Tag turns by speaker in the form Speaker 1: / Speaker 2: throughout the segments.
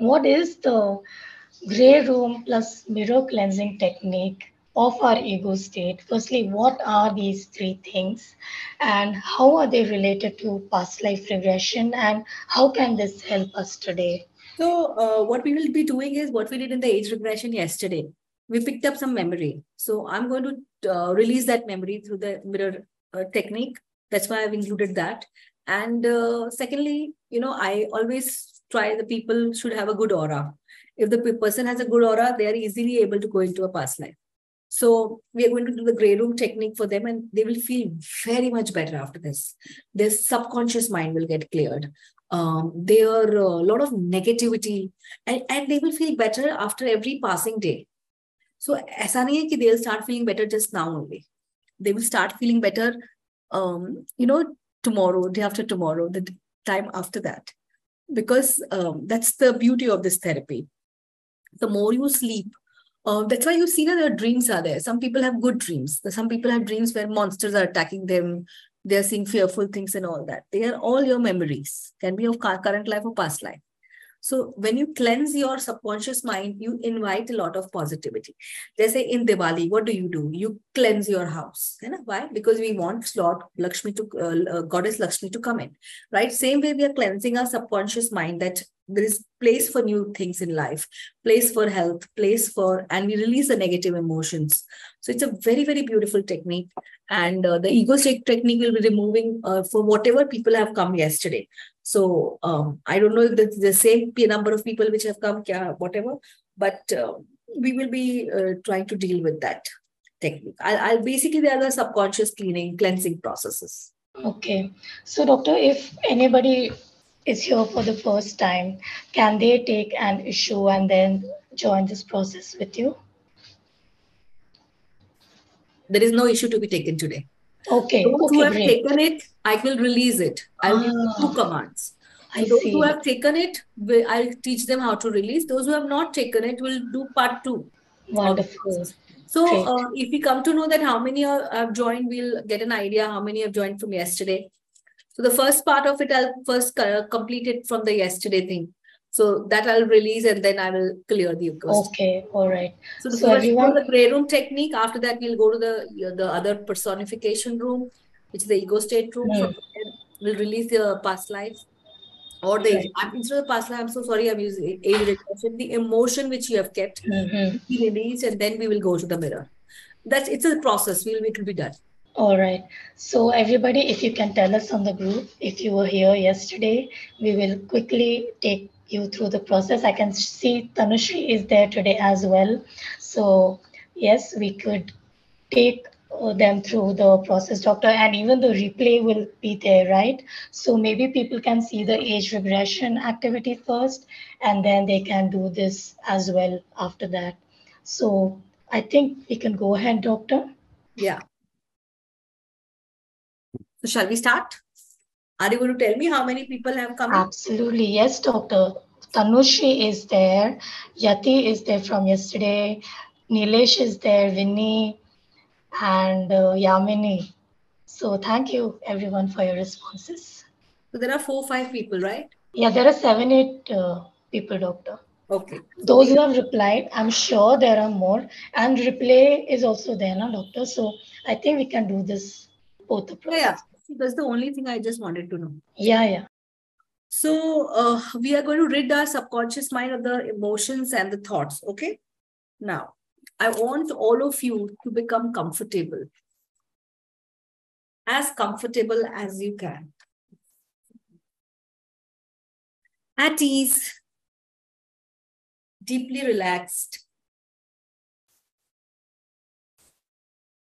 Speaker 1: what is the gray room plus mirror cleansing technique of our ego state? Firstly, what are these three things and how are they related to past life regression and how can this help us today?
Speaker 2: So, uh, what we will be doing is what we did in the age regression yesterday. We picked up some memory. So, I'm going to uh, release that memory through the mirror uh, technique. That's why I've included that. And uh, secondly, you know, I always try the people should have a good aura. If the person has a good aura, they are easily able to go into a past life. So we are going to do the gray room technique for them, and they will feel very much better after this. Their subconscious mind will get cleared. Um, their a uh, lot of negativity, and, and they will feel better after every passing day. So ऐसा नहीं है कि they'll start feeling better just now only. They will start feeling better, um, you know, tomorrow, day after tomorrow, the time after that, because um, that's the beauty of this therapy. The more you sleep, uh, that's why you see that their dreams are there. Some people have good dreams. Some people have dreams where monsters are attacking them. They're seeing fearful things and all that. They are all your memories. Can be of current life or past life. So when you cleanse your subconscious mind, you invite a lot of positivity. They say in Diwali, what do you do? You cleanse your house. You know? Why? Because we want Lord Lakshmi to, uh, uh, Goddess Lakshmi to come in, right? Same way we are cleansing our subconscious mind that there is place for new things in life place for health place for and we release the negative emotions so it's a very very beautiful technique and uh, the ego state technique will be removing uh, for whatever people have come yesterday so um, i don't know if it's the same number of people which have come whatever but uh, we will be uh, trying to deal with that technique I'll, I'll basically there are the subconscious cleaning cleansing processes
Speaker 1: okay so doctor if anybody is here for the first time, can they take an issue and then join this process with you?
Speaker 2: There is no issue to be taken today.
Speaker 1: Okay.
Speaker 2: Those
Speaker 1: okay,
Speaker 2: who have
Speaker 1: great.
Speaker 2: taken it, I will release it. I'll ah, give two commands.
Speaker 1: I
Speaker 2: those
Speaker 1: see.
Speaker 2: who have taken it, I'll teach them how to release. Those who have not taken it will do part two.
Speaker 1: Wonderful.
Speaker 2: So, uh, if we come to know that how many have joined, we'll get an idea how many have joined from yesterday. So the first part of it, I'll first complete it from the yesterday thing. So that I'll release and then I will clear the
Speaker 1: ghost. Okay, all right.
Speaker 2: So the so everyone... the gray room technique. After that, we'll go to the the other personification room, which is the ego state room. Mm. we'll release the past life or the right. I'm, instead of the past life. I'm so sorry. I'm using age regression. The emotion which you have kept, mm-hmm. release, and then we will go to the mirror. That's it's a process. We'll it will be done.
Speaker 1: All right. So everybody, if you can tell us on the group, if you were here yesterday, we will quickly take you through the process. I can see Tanushri is there today as well. So yes, we could take uh, them through the process, doctor, and even the replay will be there, right? So maybe people can see the age regression activity first, and then they can do this as well after that. So I think we can go ahead, doctor.
Speaker 2: Yeah. So shall we start? Are you going to tell me how many people have come?
Speaker 1: Absolutely. Yes, Doctor. Tanushi is there. Yati is there from yesterday. Nilesh is there. Vinny and uh, Yamini. So thank you everyone for your responses.
Speaker 2: So there are four, five people, right?
Speaker 1: Yeah, there are seven, eight uh, people, Doctor.
Speaker 2: Okay.
Speaker 1: Those who have replied, I'm sure there are more. And replay is also there, now, Doctor. So I think we can do this both the process.
Speaker 2: Yeah, that's the only thing I just wanted to know.
Speaker 1: Yeah, yeah.
Speaker 2: So uh, we are going to rid our subconscious mind of the emotions and the thoughts. Okay. Now, I want all of you to become comfortable, as comfortable as you can. At ease, deeply relaxed.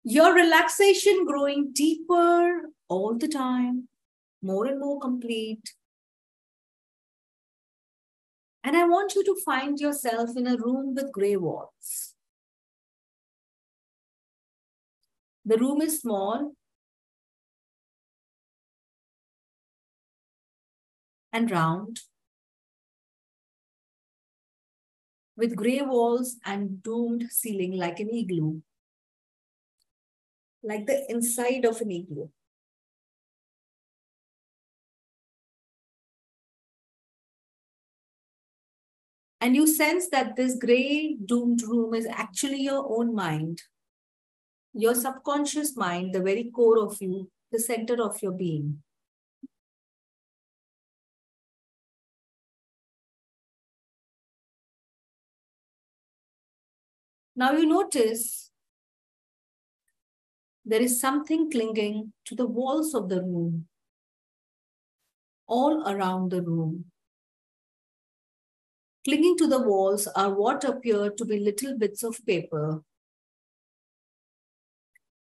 Speaker 2: Your relaxation growing deeper all the time, more and more complete. And I want you to find yourself in a room with gray walls. The room is small and round with gray walls and domed ceiling like an igloo, like the inside of an igloo. And you sense that this gray doomed room is actually your own mind, your subconscious mind, the very core of you, the center of your being. Now you notice there is something clinging to the walls of the room, all around the room. Clinging to the walls are what appear to be little bits of paper.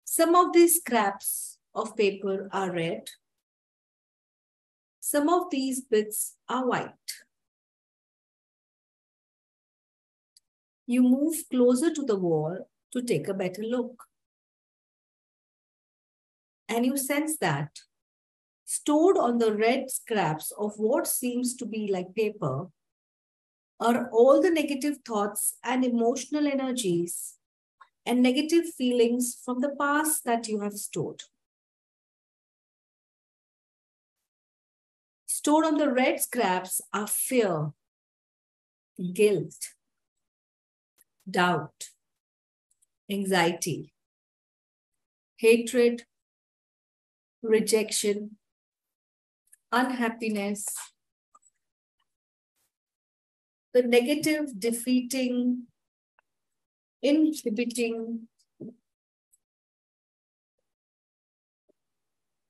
Speaker 2: Some of these scraps of paper are red. Some of these bits are white. You move closer to the wall to take a better look. And you sense that stored on the red scraps of what seems to be like paper are all the negative thoughts and emotional energies and negative feelings from the past that you have stored. Stored on the red scraps are fear, guilt, doubt, anxiety, hatred, rejection, unhappiness, the negative, defeating, inhibiting,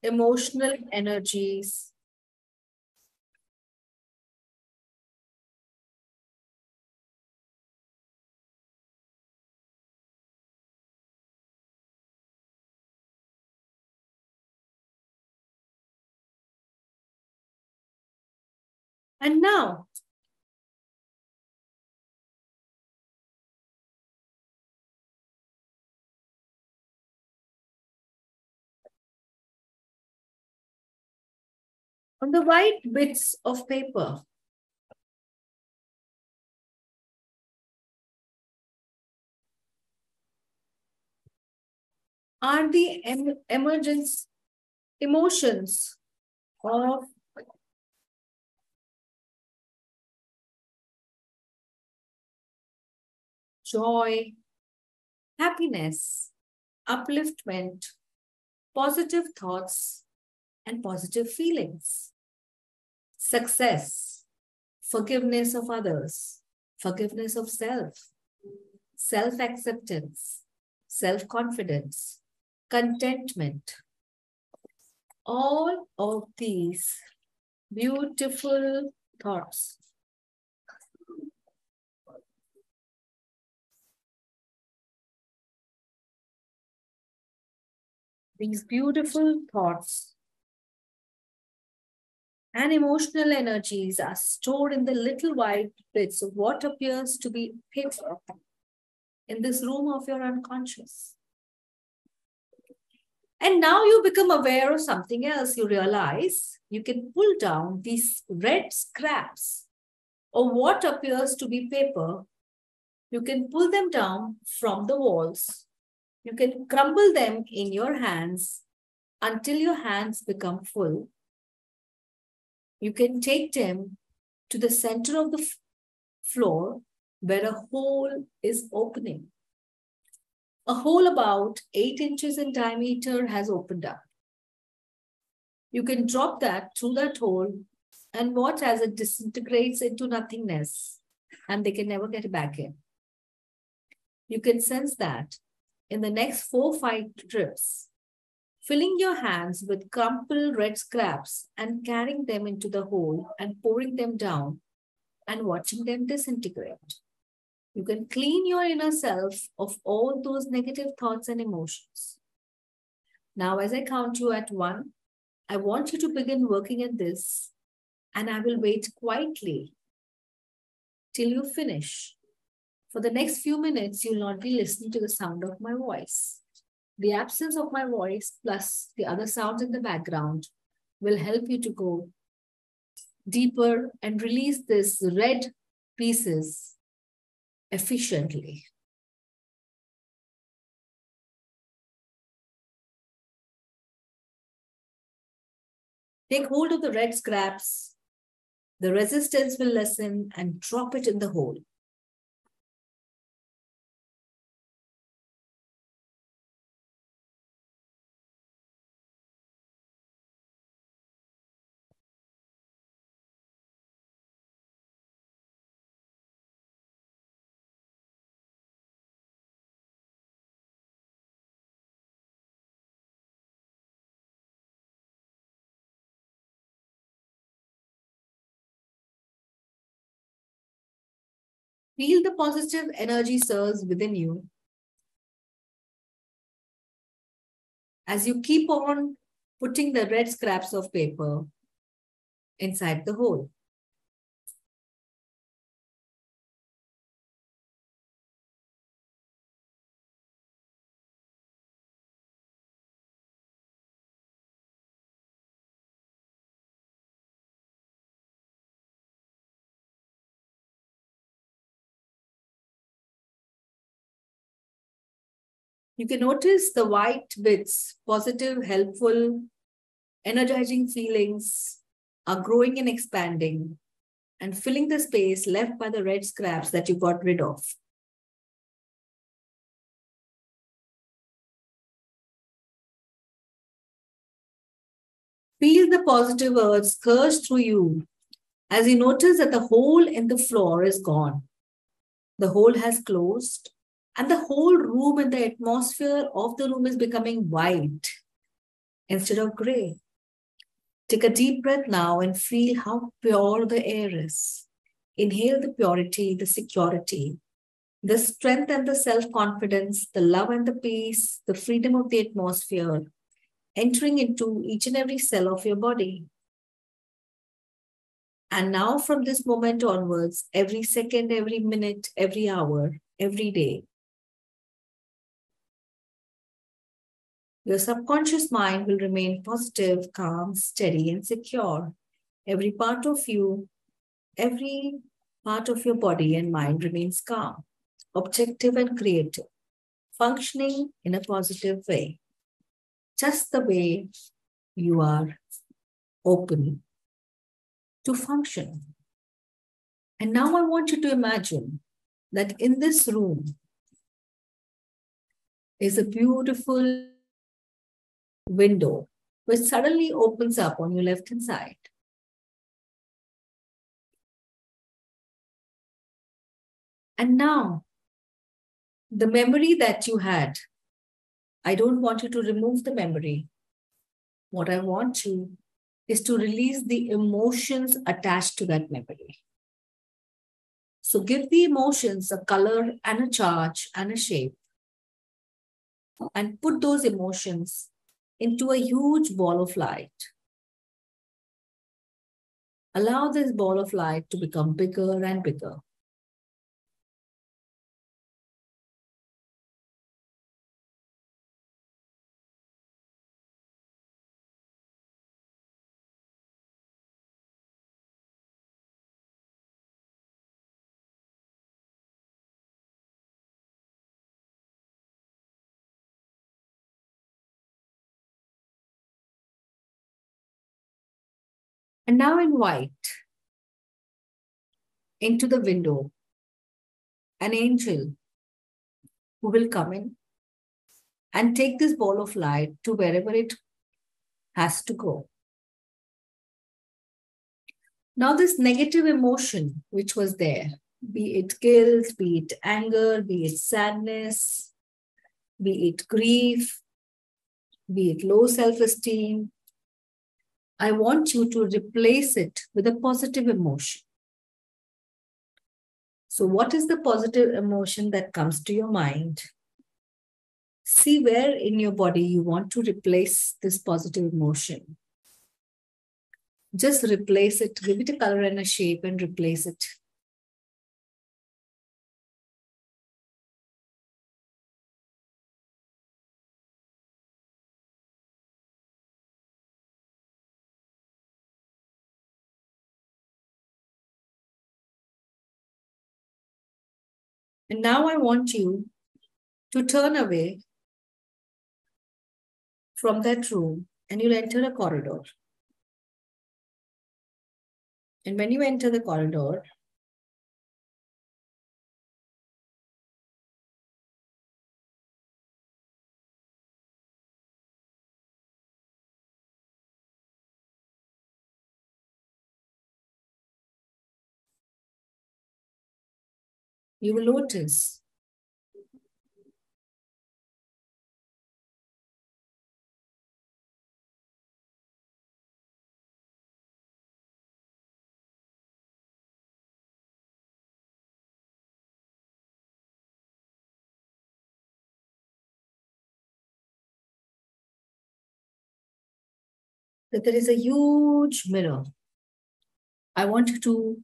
Speaker 2: emotional energies, And now, on the white bits of paper, are the em emergence emotions of joy, happiness, upliftment, positive thoughts, and positive feelings. Success, forgiveness of others, forgiveness of self, self acceptance, self confidence, contentment. All of these beautiful thoughts these beautiful thoughts and emotional energies are stored in the little white bits of what appears to be paper in this room of your unconscious. And now you become aware of something else. You realize you can pull down these red scraps of what appears to be paper. You can pull them down from the walls you can crumble them in your hands until your hands become full. You can take them to the center of the floor where a hole is opening. A hole about eight inches in diameter has opened up. You can drop that through that hole and watch as it disintegrates into nothingness and they can never get back in. You can sense that in the next four five trips, filling your hands with crumpled red scraps and carrying them into the hole and pouring them down and watching them disintegrate. You can clean your inner self of all those negative thoughts and emotions. Now, as I count you at one, I want you to begin working at this, and I will wait quietly till you finish for the next few minutes, you'll not be listening to the sound of my voice. The absence of my voice plus the other sounds in the background will help you to go deeper and release this red pieces efficiently. Take hold of the red scraps The resistance will lessen and drop it in the hole. Feel the positive energy surge within you as you keep on putting the red scraps of paper inside the hole. You can notice the white bits, positive, helpful, energizing feelings are growing and expanding and filling the space left by the red scraps that you got rid of. Feel the positive urge surge through you as you notice that the hole in the floor is gone. The hole has closed and the whole room and the atmosphere of the room is becoming white instead of gray. Take a deep breath now and feel how pure the air is. Inhale the purity, the security, the strength and the self confidence, the love and the peace, the freedom of the atmosphere entering into each and every cell of your body. And now, from this moment onwards, every second, every minute, every hour, every day, Your subconscious mind will remain positive, calm, steady, and secure. Every part of you, every part of your body and mind remains calm, objective, and creative, functioning in a positive way, just the way you are open to function. And now I want you to imagine that in this room is a beautiful window, which suddenly opens up on your left hand side. And now, the memory that you had, I don't want you to remove the memory. What I want you is to release the emotions attached to that memory. So give the emotions a color and a charge and a shape. And put those emotions into a huge ball of light. Allow this ball of light to become bigger and bigger. And now in white, into the window, an angel who will come in and take this ball of light to wherever it has to go. Now, this negative emotion which was there, be it guilt, be it anger, be it sadness, be it grief, be it low self esteem, I want you to replace it with a positive emotion. So, what is the positive emotion that comes to your mind? See where in your body you want to replace this positive emotion. Just replace it, give it a color and a shape, and replace it. And now I want you to turn away from that room and you'll enter a corridor. And when you enter the corridor, you will notice that there is a huge mirror. I want to,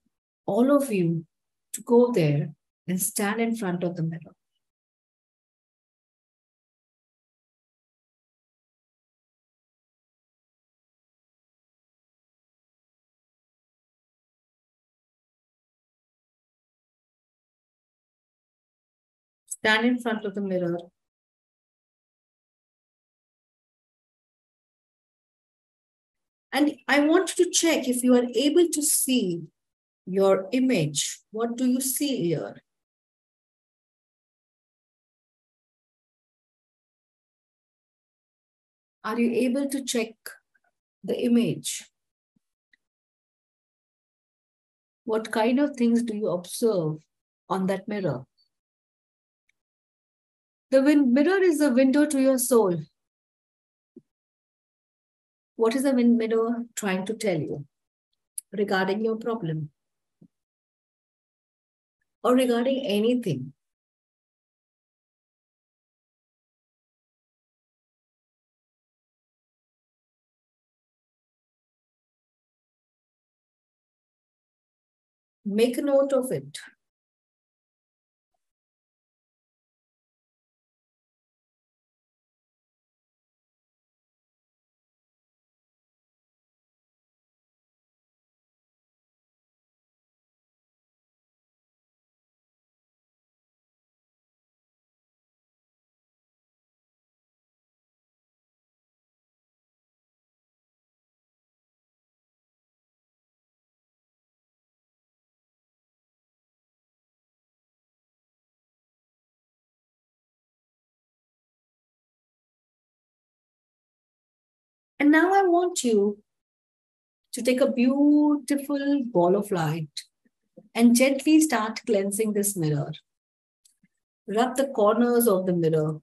Speaker 2: all of you, to go there and stand in front of the mirror. Stand in front of the mirror And I want you to check if you are able to see your image. What do you see here? Are you able to check the image? What kind of things do you observe on that mirror? The mirror is a window to your soul. What is the mirror trying to tell you regarding your problem or regarding anything? Make a note of it. And now I want you to take a beautiful ball of light and gently start cleansing this mirror. Rub the corners of the mirror.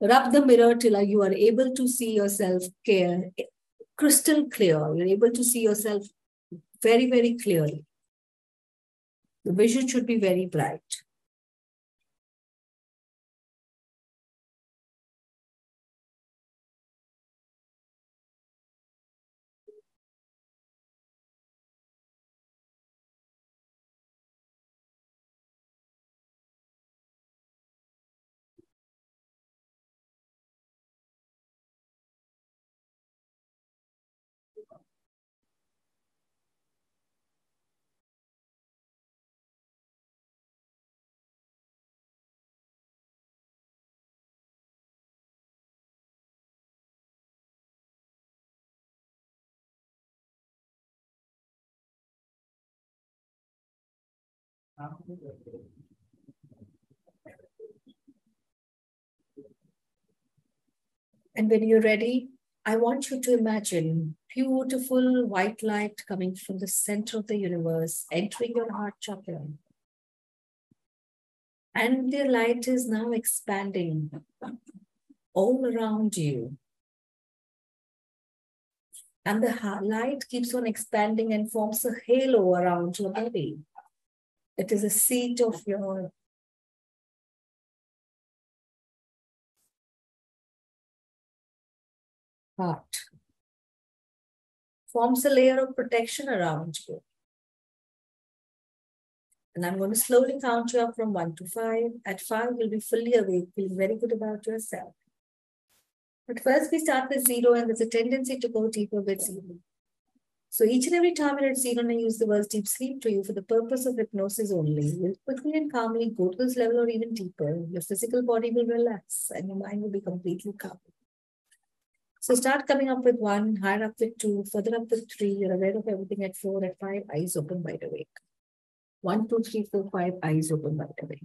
Speaker 2: Rub the mirror till you are able to see yourself clear, crystal clear. You're able to see yourself very, very clearly. The vision should be very bright. And when you're ready, I want you to imagine beautiful white light coming from the center of the universe, entering your heart chakra. And the light is now expanding all around you. And the light keeps on expanding and forms a halo around your body. It is a seat of your heart. Forms a layer of protection around you. And I'm going to slowly count you up from one to five. At five, you'll be fully awake, feeling very good about yourself. But first, we start with zero, and there's a tendency to go deeper with zero. So each and every time you're at zero, I use the words deep sleep to you for the purpose of hypnosis only. You'll quickly and calmly go to this level or even deeper. Your physical body will relax and your mind will be completely calm. So start coming up with one, higher up with two, further up with three. You're aware of everything at four, at five, eyes open, wide awake. One, two, three, four, five, eyes open, wide awake.